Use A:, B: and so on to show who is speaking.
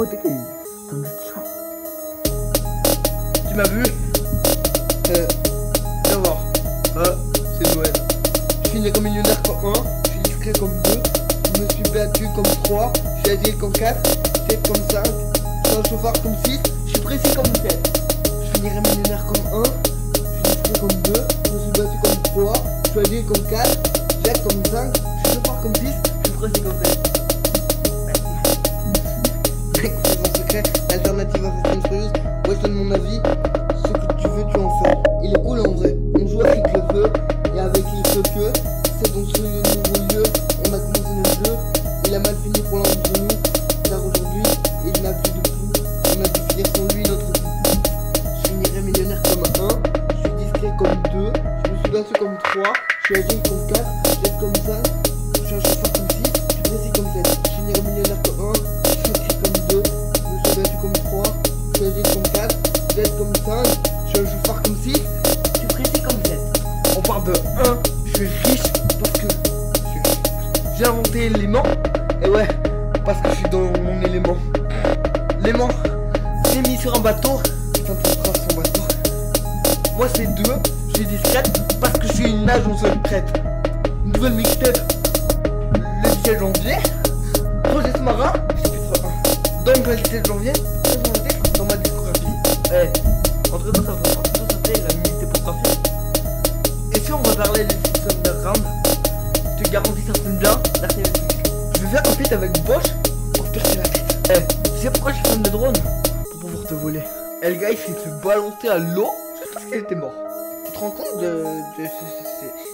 A: Oh.
B: Tu m'as vu euh, Viens voir. Ah, c'est Noël. Je finis comme millionnaire comme 1, je suis discret comme 2, je me suis battu comme 3, je suis agile comme 4, 7 comme 5, je suis un chauffard comme 6, je suis précis comme 7. Je finirai millionnaire comme 1, je suis discret comme 2, je me suis battu comme 3, je suis agile comme 4, Jack comme 5, je suis chauffard comme 6, je suis précis comme 7. Moi je donne mon avis, ce que tu veux tu en fais. Il est cool en vrai, on joue avec le feu et avec feux que. C'est donc le nouveau lieu, on a commencé notre jeu, il a mal fini pour nous, car aujourd'hui il n'a plus de pouls, on a dû finir sans lui notre coup. Je finirai millionnaire comme 1, je suis discret comme 2, je me suis battu comme 3, je suis agile comme 4, 4, j'aide comme 5, je un chauffeur comme 6, je suis précis comme 7. On part de 1, je suis riche parce que j'ai inventé l'élément, et ouais, parce que je suis dans mon élément. L'aimant, j'ai mis sur un bateau, putain son bateau. Moi c'est 2, je suis discrète parce que je suis une agence secrète. Une nouvelle mixtape, le 17 janvier, projet sous-marin, chapitre 1. Dans le 17 janvier, discographie. Eh, entrez dans sa vraie part, ça s'appelle la multipographie. Et si on va parler des systèmes underground, je te garantis ça sonne bien, Je vais faire un feat avec Bosch pour te percer la tête. Eh, tu sais pourquoi je fan de drone? Pour pouvoir te voler. Et le gars il s'est fait balancer à l'eau juste parce qu'il était mort. Tu te rends compte de... de... de- de-